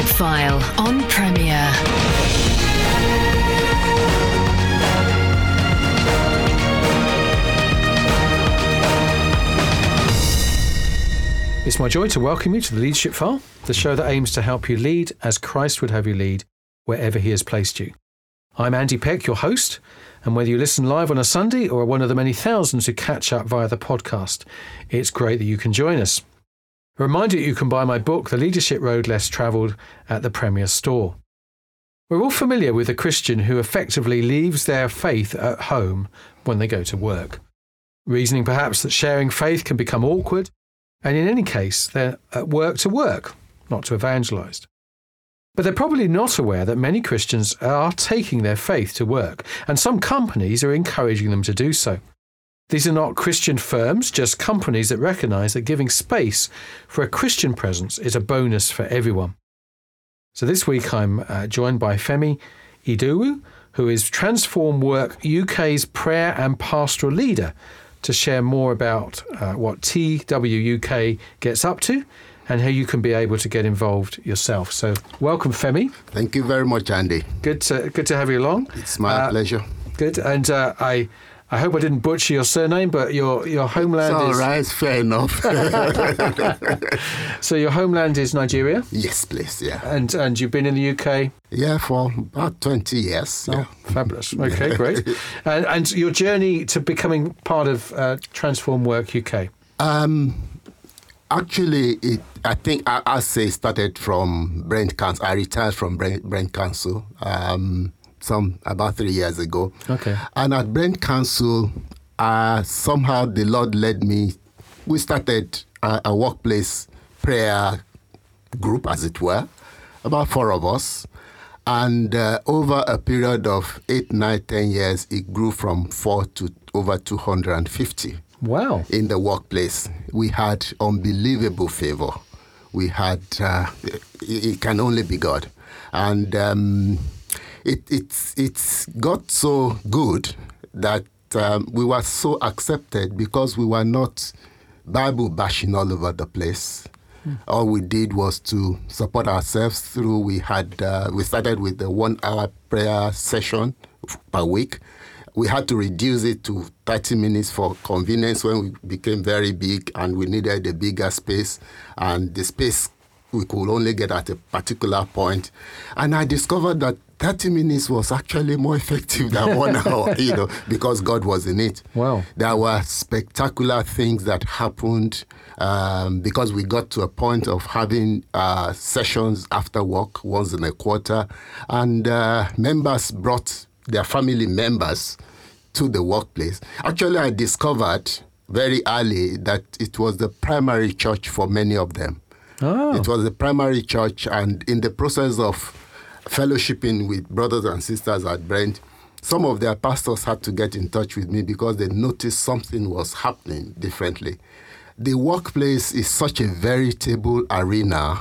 File on Premier. It's my joy to welcome you to the Leadership File, the show that aims to help you lead as Christ would have you lead wherever He has placed you. I'm Andy Peck, your host, and whether you listen live on a Sunday or one of the many thousands who catch up via the podcast, it's great that you can join us. A reminder that you can buy my book, The Leadership Road Less Travelled, at the Premier Store. We're all familiar with a Christian who effectively leaves their faith at home when they go to work, reasoning perhaps that sharing faith can become awkward, and in any case, they're at work to work, not to evangelise. But they're probably not aware that many Christians are taking their faith to work, and some companies are encouraging them to do so. These are not Christian firms, just companies that recognise that giving space for a Christian presence is a bonus for everyone. So this week I'm uh, joined by Femi Idowu, who is Transform Work UK's prayer and pastoral leader, to share more about uh, what TWUK gets up to and how you can be able to get involved yourself. So, welcome, Femi. Thank you very much, Andy. Good to good to have you along. It's my uh, pleasure. Good, and uh, I. I hope I didn't butcher your surname, but your, your homeland it's all is. All right, fair enough. so your homeland is Nigeria. Yes, please. Yeah. And and you've been in the UK. Yeah, for about twenty years. Oh, yeah. fabulous. Okay, great. and, and your journey to becoming part of uh, Transform Work UK. Um, Actually, it, I think I, I say started from Brent Council. I retired from Brent, Brent Council um, some about three years ago. Okay. And at Brent Council, uh, somehow the Lord led me. We started a, a workplace prayer group, as it were, about four of us. And uh, over a period of eight, nine, ten years, it grew from four to over 250. Wow. In the workplace, we had unbelievable favor. We had, uh, it, it, can only be God. And um, it, it's, it's got so good that um, we were so accepted because we were not Bible bashing all over the place. Hmm. All we did was to support ourselves through. We had uh, we started with the one hour prayer session per week, we had to reduce it to 30 minutes for convenience when we became very big and we needed a bigger space and the space we could only get at a particular point and i discovered that 30 minutes was actually more effective than one hour you know because god was in it wow there were spectacular things that happened um, because we got to a point of having uh, sessions after work once in a quarter and uh, members brought their family members to the workplace. Actually, I discovered very early that it was the primary church for many of them. Oh. It was the primary church, and in the process of fellowshipping with brothers and sisters at Brent, some of their pastors had to get in touch with me because they noticed something was happening differently. The workplace is such a veritable arena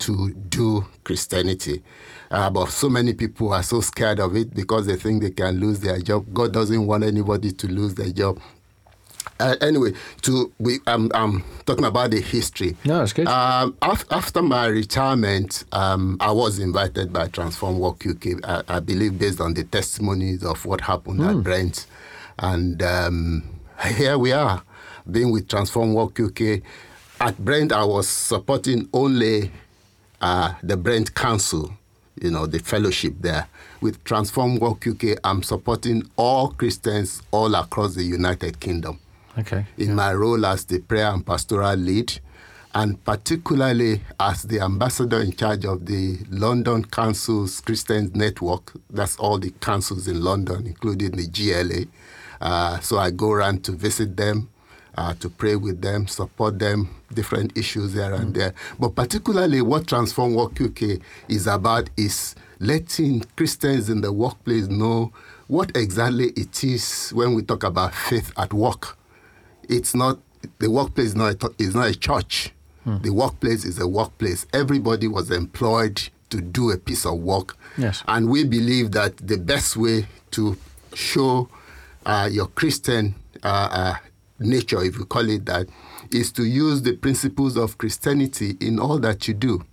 to do Christianity. Uh, but so many people are so scared of it because they think they can lose their job. God doesn't want anybody to lose their job. Uh, anyway, to we, um, I'm talking about the history. No, it's good. Um, af- after my retirement, um, I was invited by Transform Work UK. I, I, believe based on the testimonies of what happened mm. at hmm. Brent, and um, here we are, being with Transform Work UK. At Brent, I was supporting only uh, the Brent Council you know, the fellowship there. With Transform Work UK, I'm supporting all Christians all across the United Kingdom. Okay. In yeah. my role as the prayer and pastoral lead, and particularly as the ambassador in charge of the London Council's Christian Network. That's all the councils in London, including the GLA. Uh, so I go around to visit them, uh, to pray with them, support them, different issues here and there. But particularly, what Transform Work UK is about is letting Christians in the workplace know what exactly it is when we talk about faith at work. It's not the workplace is not a, is not a church. Hmm. The workplace is a workplace. Everybody was employed to do a piece of work. Yes. And we believe that the best way to show uh, your Christian uh, uh, nature, if you call it that, is to use the principles of Christianity in all that you do.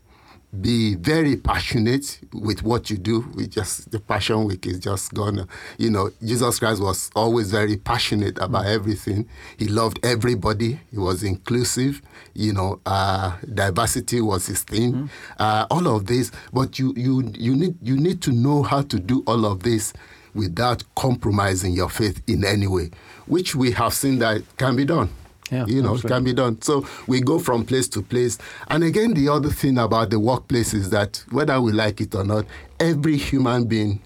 Be very passionate with what you do. We just the passion week is just gonna, you know, Jesus Christ was always very passionate about everything. He loved everybody. He was inclusive. You know, uh, diversity was his thing. Uh, all of this, but you you you need you need to know how to do all of this without compromising your faith in any way, which we have seen that can be done. Yeah, you know, it can be done. So we go from place to place. And again, the other thing about the workplace is that whether we like it or not, every human being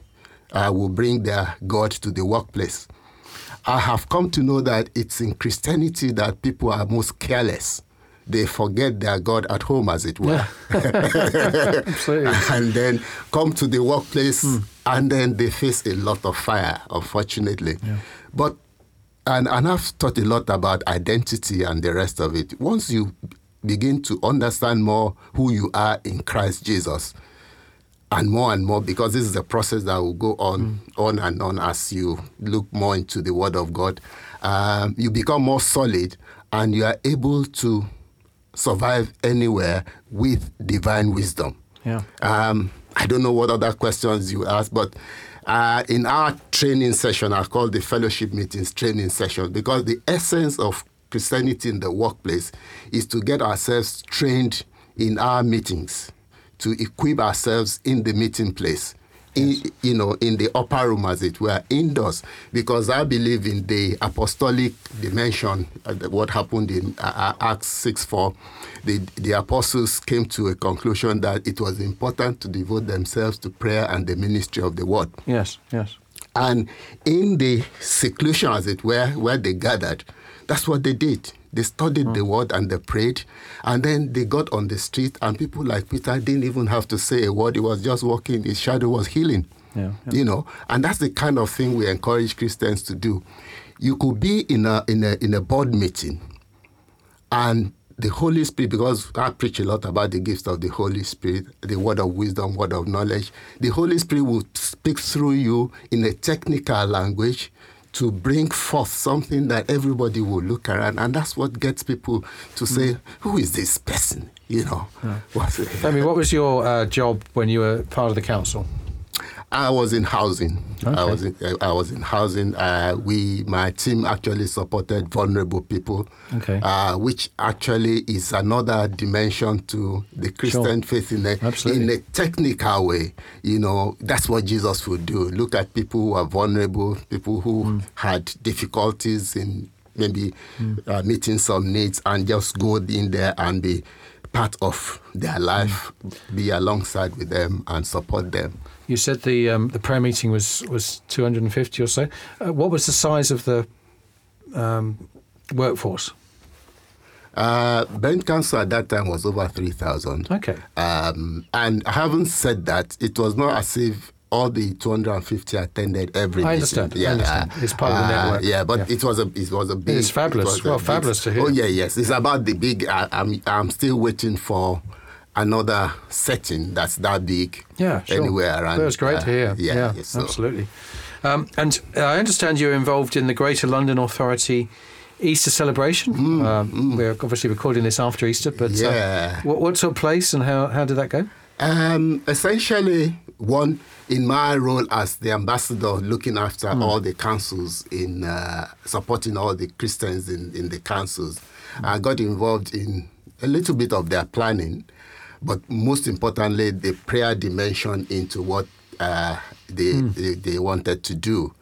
uh, will bring their God to the workplace. I have come to know that it's in Christianity that people are most careless. They forget their God at home, as it were. Absolutely. and then come to the workplace and then they face a lot of fire, unfortunately. But and, and I've thought a lot about identity and the rest of it. Once you begin to understand more who you are in Christ Jesus, and more and more, because this is a process that will go on, on and on as you look more into the Word of God, um, you become more solid, and you are able to survive anywhere with divine wisdom. Yeah. Um, I don't know what other questions you ask, but uh, in our training session, I call the fellowship meetings training session because the essence of Christianity in the workplace is to get ourselves trained in our meetings, to equip ourselves in the meeting place. In, you know, in the upper room, as it were, indoors, because I believe in the apostolic dimension. Uh, what happened in uh, uh, Acts six four, the the apostles came to a conclusion that it was important to devote themselves to prayer and the ministry of the word. Yes, yes. And in the seclusion, as it were, where they gathered, that's what they did. They studied the mm. word and they prayed. And then they got on the street, and people like Peter didn't even have to say a word. He was just walking, his shadow was healing. Yeah, yeah. You know, and that's the kind of thing we encourage Christians to do. You could be in a, in a, in a board meeting, and the Holy Spirit, because I preach a lot about the gifts of the Holy Spirit, the word of wisdom, word of knowledge, the Holy Spirit will speak through you in a technical language to bring forth something that everybody will look around. And that's what gets people to say, Who is this person? You know, what's it? Femi, what was your uh, job when you were part of the council? I was in housing. I was in, I was in housing. Uh, we, my team, actually supported vulnerable people, Okay. uh, which actually is another dimension to the Christian faith in a Absolutely. in a technical way. You know, that's what Jesus would do. Look at people who are vulnerable, people who Hmm. had difficulties in maybe uh, meeting some needs, and just go in there and be part of their life, be alongside with them and support them. You said the um, the prayer meeting was was 250 or so. Uh, what was the size of the um, workforce? Uh, Brent Council at that time was over 3,000. Okay. Um, and having said that, it was not as if all the 250 attended every I meeting. understand, I understand. It's part of the uh, network. Yeah, but Yeah. it was a it was a big. It's fabulous. it Well, big- fabulous to hear. Oh yeah, yes. It's about the big. I, I'm I'm still waiting for another setting that's that big. Yeah, sure. Anywhere around. That was great uh, to hear. Yeah, yes, so- absolutely. Um, and uh, I understand you're involved in the Greater London Authority Easter celebration. um, We're obviously recording this after Easter, but Mm, Yeah. uh, what, what took place and how, how did that go? Um, essentially, one in my role as the ambassador, looking after all the councils in uh, supporting all the Christians in, in the councils, I got involved in a little bit of their planning, but most importantly, the prayer dimension into what uh, they, they they wanted to do.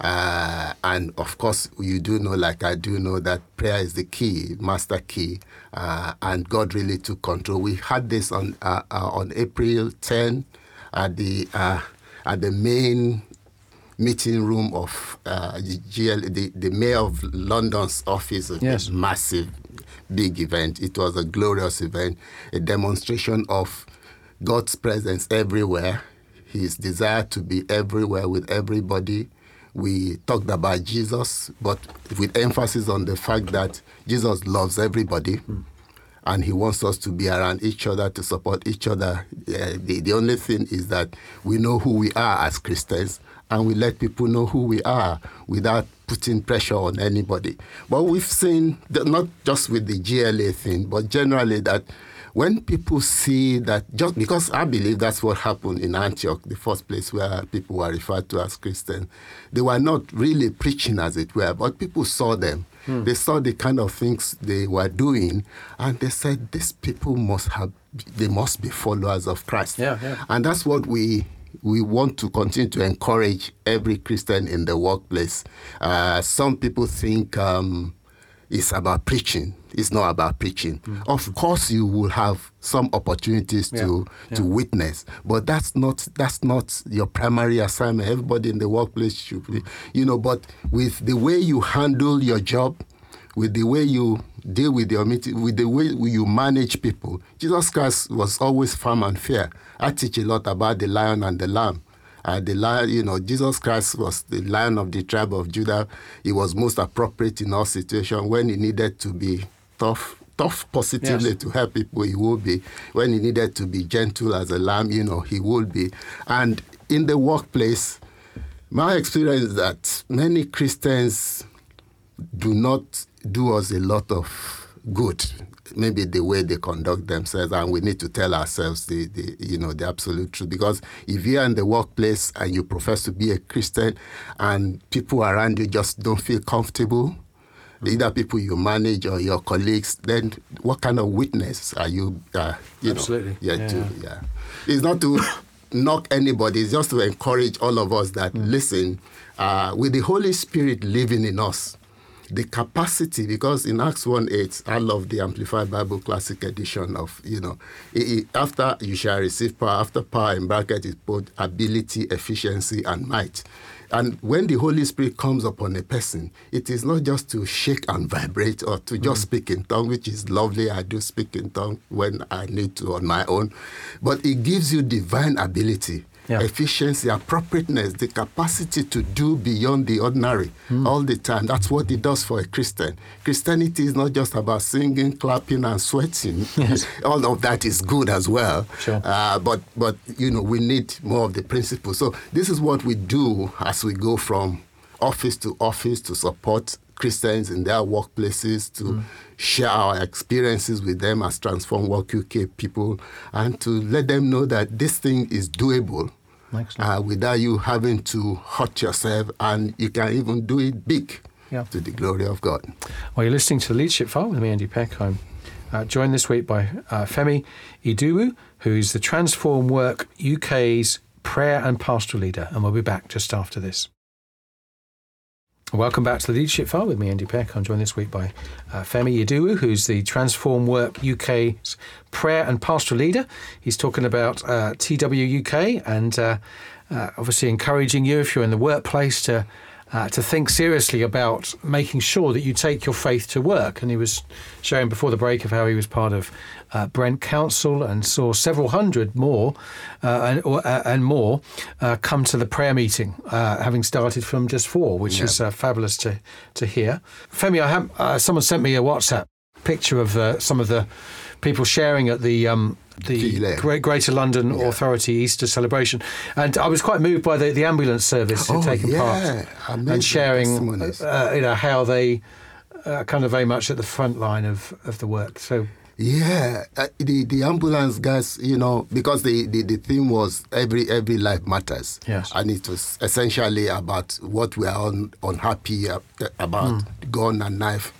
Uh, and of course, you do know, like I do know, that prayer is the key, master key, uh, and God really took control. We had this on uh, uh, on April 10 at the uh, at the main meeting room of uh, the GL, the, the mayor of London's office. Yes. massive, big event. It was a glorious event, a demonstration of God's presence everywhere, His desire to be everywhere with everybody. We talked about Jesus, but with emphasis on the fact that Jesus loves everybody. And he wants us to be around each other to support each other. Uh, the, the only thing is that we know who we are as Christians and we let people know who we are without putting pressure on anybody. But we've seen that not just with the GLA thing, but generally that when people see that, just because I believe that's what happened in Antioch, the first place where people were referred to as Christians, they were not really preaching as it were, but people saw them. Hmm. They saw the kind of things they were doing, and they said, "These people must have, they must be followers of Christ." Yeah, yeah. And that's what we we want to continue to encourage every Christian in the workplace. Uh, some people think um, it's about preaching. It's not about preaching. Mm-hmm. Of course, you will have some opportunities yeah. to yeah. to witness, but that's not that's not your primary assignment. Everybody in the workplace should, be, you know. But with the way you handle your job, with the way you deal with your meeting, with the way you manage people, Jesus Christ was always firm and fair. I teach a lot about the lion and the lamb. Uh, the lion, you know, Jesus Christ was the lion of the tribe of Judah. He was most appropriate in all situations. When he needed to be tough, tough positively yes. to help people, he would be. When he needed to be gentle as a lamb, you know, he would be. And in the workplace, my experience is that many Christians do not do us a lot of good. Maybe the way they conduct themselves and we need to tell ourselves the, the you know the absolute truth. Because if you're in the workplace and you profess to be a christian and people around you just don't feel comfortable either people you manage or your colleagues then what kind of witness are you uh, you absolutely. Know, yeah, yeah. To, yeah. It's not to knock anybody it's just to encourage all of us that mm. listen uh, with the holy spirit living in us the capacity, because in Acts 1 8, I love the Amplified Bible Classic Edition of, you know, it, it, after you shall receive power, after power in bracket is both ability, efficiency, and might. And when the Holy Spirit comes upon a person, it is not just to shake and vibrate or to just mm. speak in tongue, which is lovely. I do speak in tongue when I need to on my own. But it gives you divine ability yeah. efficiency, appropriateness, the capacity to do beyond the ordinary mm. all the time. That's what it does for a Christian. Christianity is not just about singing, clapping, and sweating. Yes. all of that is good as well. Sure. Uh, but but you know we need more of the principles. So this is what we do as we go from office to office to support Christians in their workplaces, to mm. share our experiences with them as Transform Work UK people, and to let them know that this thing is doable uh, without you having to hurt yourself, and you can even do it big yeah. to the glory of God. Well, you're listening to the Leadership File with me, Andy Peck. I'm uh, joined this week by uh, Femi Idowu, who's the Transform Work UK's prayer and pastoral leader, and we'll be back just after this. Welcome back to the Leadership File with me, Andy Peck. I'm joined this week by uh, Femi Idowu, who's the Transform Work UK's prayer and pastoral leader. He's talking about uh, TWUK and uh, uh, obviously encouraging you if you're in the workplace to uh, to think seriously about making sure that you take your faith to work. And he was sharing before the break of how he was part of uh, Brent Council and saw several hundred more uh, and, or, uh, and, more uh, come to the prayer meeting, uh, having started from just four, which is fabulous to, to hear. Femi, I have, someone sent me a WhatsApp picture of some of the people sharing at the um, the Great, Greater London yeah. Authority Easter celebration, and I was quite moved by the, the ambulance service oh, taking yeah. part and sharing, uh, you know, how they uh, kind of very much at the front line of, of the work. So. Yeah, uh, the the ambulance guys, you know, because the, the, the theme was every every life matters. Yes, and it was essentially about what we are un, unhappy about mm. gun and knife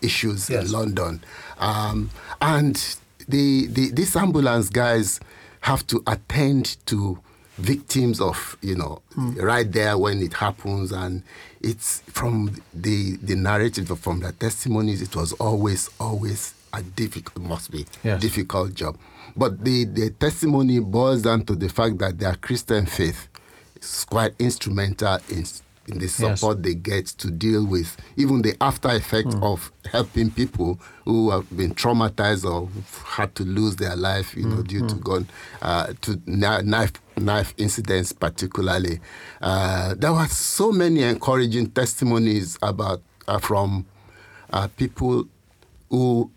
issues yes. in London, um, and the, the these ambulance guys have to attend to victims of you know mm. right there when it happens and it's from the the narrative from the testimonies it was always always a difficult must be yes. difficult job but the the testimony boils down to the fact that their christian faith is quite instrumental in in the support yes. they get to deal with even the after effect mm. of helping people who have been traumatized or had to lose their life, you mm. know, due mm. to gun, uh, to knife knife incidents particularly. Uh, there were so many encouraging testimonies about uh, from uh, people who,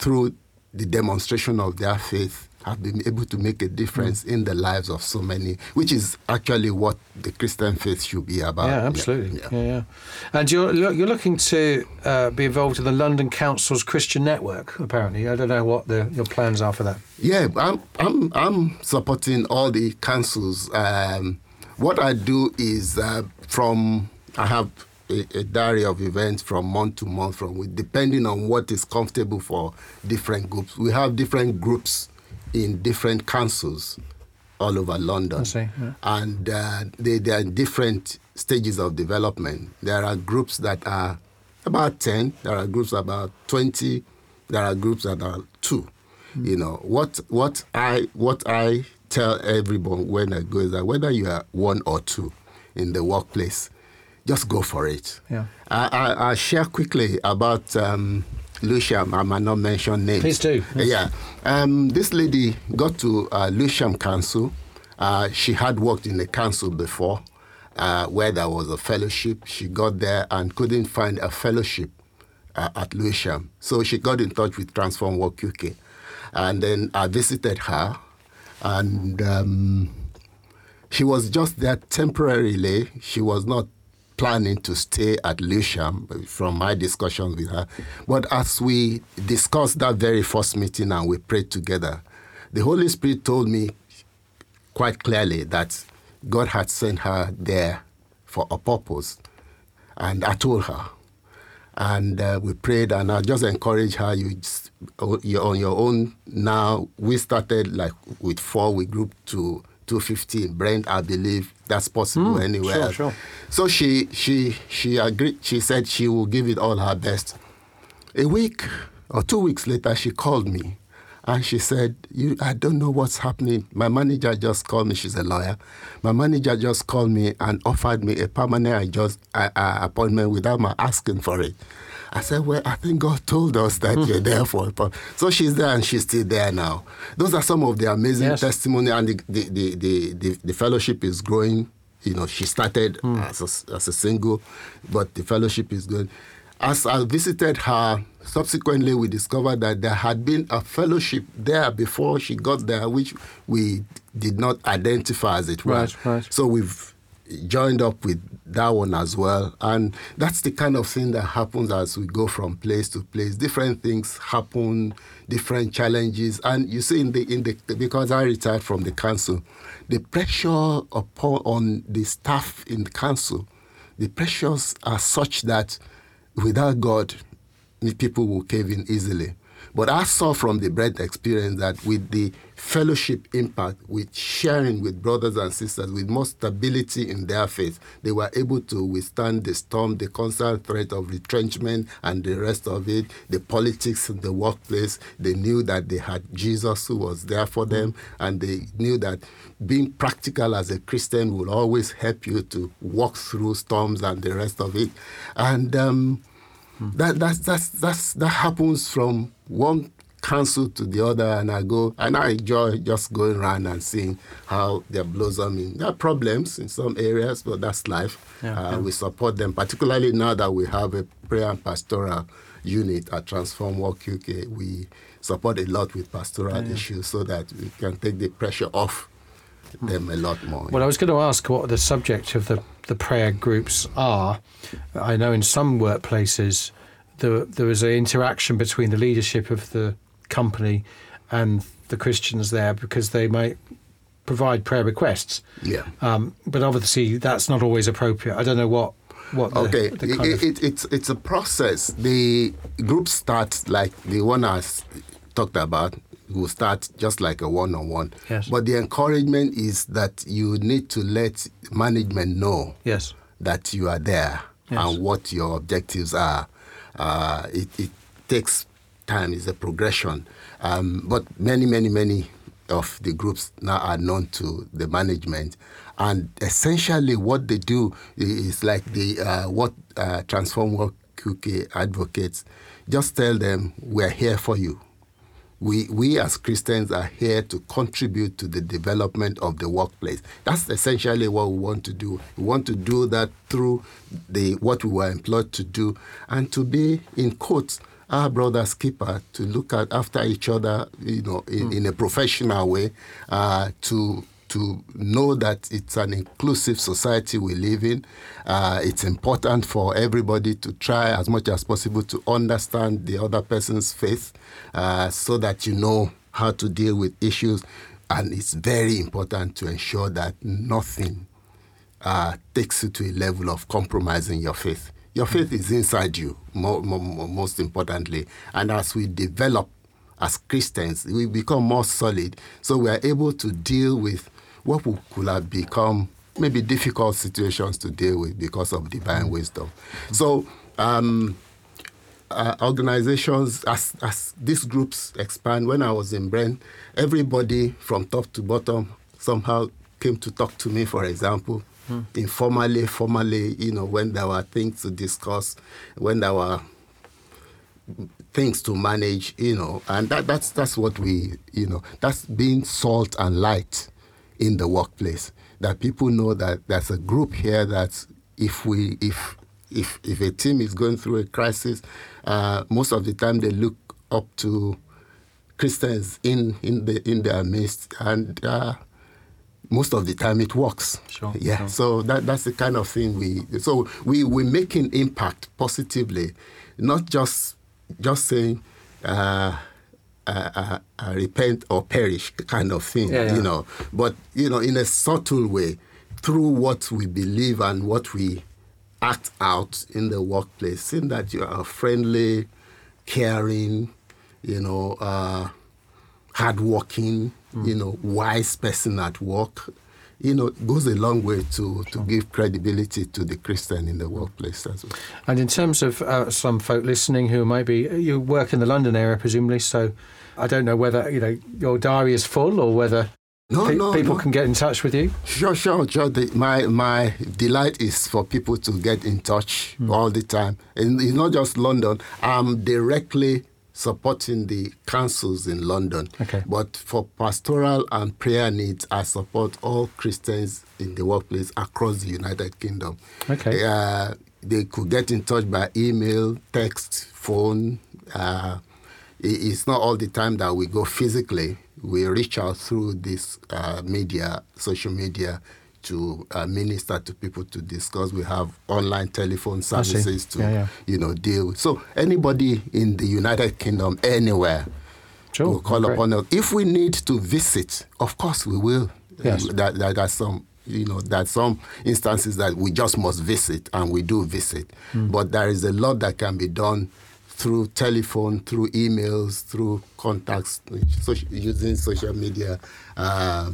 through the demonstration of their faith, have been able to make a difference in the lives of so many, which is actually what the Christian faith should be about. Yeah, absolutely. Yeah, yeah. yeah. And you're you're looking to uh, be involved in the London Council's Christian Network. Apparently, I don't know what the, your plans are for that. Yeah, I'm I'm I'm supporting all the councils. Um, what I do is uh, from I have a, a, diary of events from month to month, from depending on what is comfortable for different groups. We have different groups in different councils all over London. See, yeah. And uh, they, they are in different stages of development. There are groups that are about 10, there are groups about 20, there are groups that are 2. Mm. You know, what, what, I, what I tell everyone when I go is that whether you are one or two in the workplace, just go for it. Yeah. I, I, share quickly about um, Lewisham. I might not mention names. Please do. Yes. Yeah. Um, this lady got to uh, Lewisham Council. Uh, she had worked in the council before uh, where there was a fellowship. She got there and couldn't find a fellowship uh, at Lewisham. So she got in touch with Transform Work UK. And then I visited her and um, she was just there temporarily. She was not planning to stay at Lewisham from my discussions with her. But as we discussed that very first meeting and we prayed together, the Holy Spirit told me quite clearly that God had sent her there for a purpose. And I told her. And uh, we prayed, and I just encouraged her. You, just, you're on your own now. We started like with four. We grouped to 215. Brent, I believe that's possible mm, anywhere. Sure, sure. So she she she agreed. She said she will give it all her best. A week or two weeks later, she called me, and she said, "You, I don't know what's happening. My manager just called me. She's a lawyer. My manager just called me and offered me a permanent just uh, uh, appointment without my asking for it." I said, Well, I think God told us that you're there for it. So she's there and she's still there now. Those are some of the amazing yes. testimony, and the, the, the, the, the fellowship is growing. You know, she started mm. as, a, as a single, but the fellowship is going. As I visited her, subsequently we discovered that there had been a fellowship there before she got there, which we did not identify as it was. Right, right. So we've joined up with that one as well. And that's the kind of thing that happens as we go from place to place. Different things happen, different challenges. And you see, in the in the because I retired from the council, the pressure upon on the staff in the council, the pressures are such that without God, people will cave in easily. But I saw from the Brent experience that with the fellowship impact, with sharing with brothers and sisters, with more stability in their faith, they were able to withstand the storm, the constant threat of retrenchment, and the rest of it, the politics in the workplace. They knew that they had Jesus who was there for them, and they knew that being practical as a Christian will always help you to walk through storms and the rest of it. And um, that that's that's that happens from one council to the other, and I go and I enjoy just going around and seeing how they're blossoming. There are problems in some areas, but that's life. Yeah, uh, yeah. We support them, particularly now that we have a prayer and pastoral unit at Transform Work UK. We support a lot with pastoral yeah, issues so that we can take the pressure off them a lot more. Well, I was going to ask what the subject of the the prayer groups are. I know in some workplaces there, there is an interaction between the leadership of the company and the Christians there because they might provide prayer requests. Yeah. Um, but obviously that's not always appropriate. I don't know what. What the, okay, the it, it, it's it's a process. The group starts like the one I talked about will start just like a one-on-one. Yes. But the encouragement is that you need to let management know yes. that you are there yes. and what your objectives are. Uh, it, it, takes time; is a progression. Um, but many, many, many of the groups now are known to the management, and essentially what they do is like the uh, what uh, Transform Work UK advocates just tell them we're here for you we, we as Christians are here to contribute to the development of the workplace. That's essentially what we want to do. We want to do that through the what we were employed to do and to be in quotes our brother's keeper, to look at after each other, you know, in, in a professional way, uh, to to know that it's an inclusive society we live in. Uh, it's important for everybody to try as much as possible to understand the other person's faith uh, so that you know how to deal with issues. And it's very important to ensure that nothing uh, takes you to a level of compromising your faith. Your faith is inside you, more, more, most importantly. And as we develop as Christians, we become more solid. So we are able to deal with what could have become maybe difficult situations to deal with because of divine wisdom. So, um, uh, organizations, as, as these groups expand, when I was in Brent, everybody from top to bottom somehow came to talk to me, for example, hmm. informally, formally, you know, when there were things to discuss, when there were things to manage, you know, and that, that's that's what we, you know, that's being salt and light in the workplace. That people know that there's a group here that if we if if if a team is going through a crisis, uh, most of the time they look up to Christians in in the in their midst, and uh, most of the time it works. Sure. Yeah. Sure. So that that's the kind of thing we. So we we're making impact positively, not just just saying. Uh, uh, uh, repent or perish kind of thing, yeah, yeah. you know. But you know, in a subtle way, through what we believe and what we act out in the workplace, seeing that you are friendly, caring, you know, uh, hardworking, mm. you know, wise person at work, you know, goes a long way to, to give credibility to the Christian in the workplace as well. And in terms of uh, some folk listening who might be, you work in the London area presumably, so I don't know whether, you know, your diary is full or whether no, pe- no, people no. can get in touch with you. Sure, sure, sure. The, my my delight is for people to get in touch mm. all the time. And it's not just London. I'm directly supporting the councils in London. Okay. But for pastoral and prayer needs, I support all Christians in the workplace across the United Kingdom. Okay. Uh, they could get in touch by email, text, phone. Uh, it's not all the time that we go physically. We reach out through this uh, media, social media, to uh, minister to people to discuss. We have online telephone services to, yeah, yeah. you know, deal with. So anybody in the United Kingdom, anywhere, sure. will call Great. upon us. If we need to visit, of course we will. Yes. That, that, that's some, you know, there's some instances that we just must visit, and we do visit. Mm. But there is a lot that can be done through telephone, through emails, through contacts, social, using social media. Uh,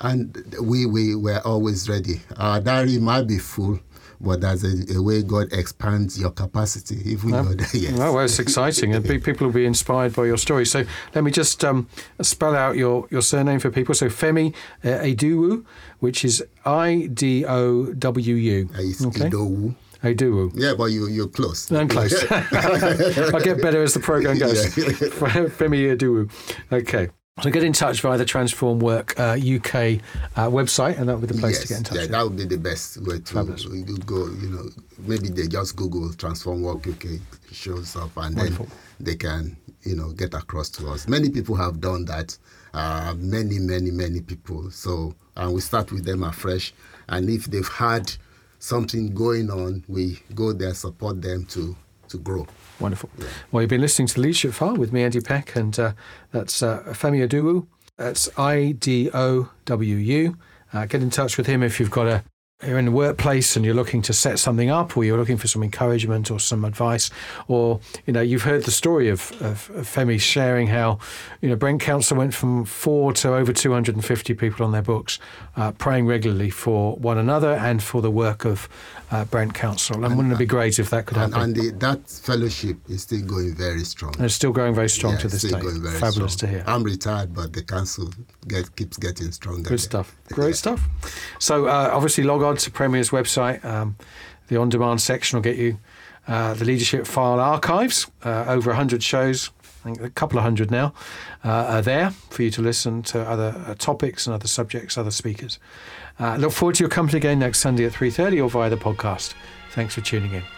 and we, we were always ready. Our diary might be full, but there's a, a way God expands your capacity. If we Oh. know that, yes. Oh, well, it's exciting, and people will be inspired by your story. So let me just um, spell out your, your surname for people. So Femi uh, Edowu, which is I D O W U. Okay. Idowu. Edowu. Yeah, but you, you're close. I'm close. I'll get better as the program goes. Yeah. Femi Edowu. Okay. So get in touch via the Transform Work uh, UK uh, website, and that would be the place yes, to get in touch. Yeah, with. that would be the best way to Fabulous. go. You know, maybe they just Google Transform Work UK shows up, and Wonderful. then they can you know get across to us. Many people have done that. Uh, many, many, many people. So, and we start with them afresh. And if they've had something going on, we go there, support them to to grow. Wonderful. Well, you've been listening to Leadership File with me, Andy Peck, and uh, that's uh, Femi Aduwu. That's I D O W U. Uh, get in touch with him if you've got a you're in the workplace and you're looking to set something up, or you're looking for some encouragement or some advice, or you know you've heard the story of, of, of Femi sharing how you know Brent Council went from four to over 250 people on their books, uh, praying regularly for one another and for the work of uh, Brent Council. And, wouldn't it be great if that could And, happen? and the, that fellowship is still going very strong. And it's still going very strong Yeah, to this still day. going very Fabulous strong. to hear. I'm retired, but the council get, keeps getting stronger. Good stuff. Great stuff. So uh, obviously log on to Premier's website. Um, the on-demand section will get you uh, the leadership file archives. Uh, over 100 shows, I think a couple of hundred now, uh, are there for you to listen to other uh, topics and other subjects, other speakers. Uh, look forward to your company again next Sunday at 3.30 or via the podcast. Thanks for tuning in.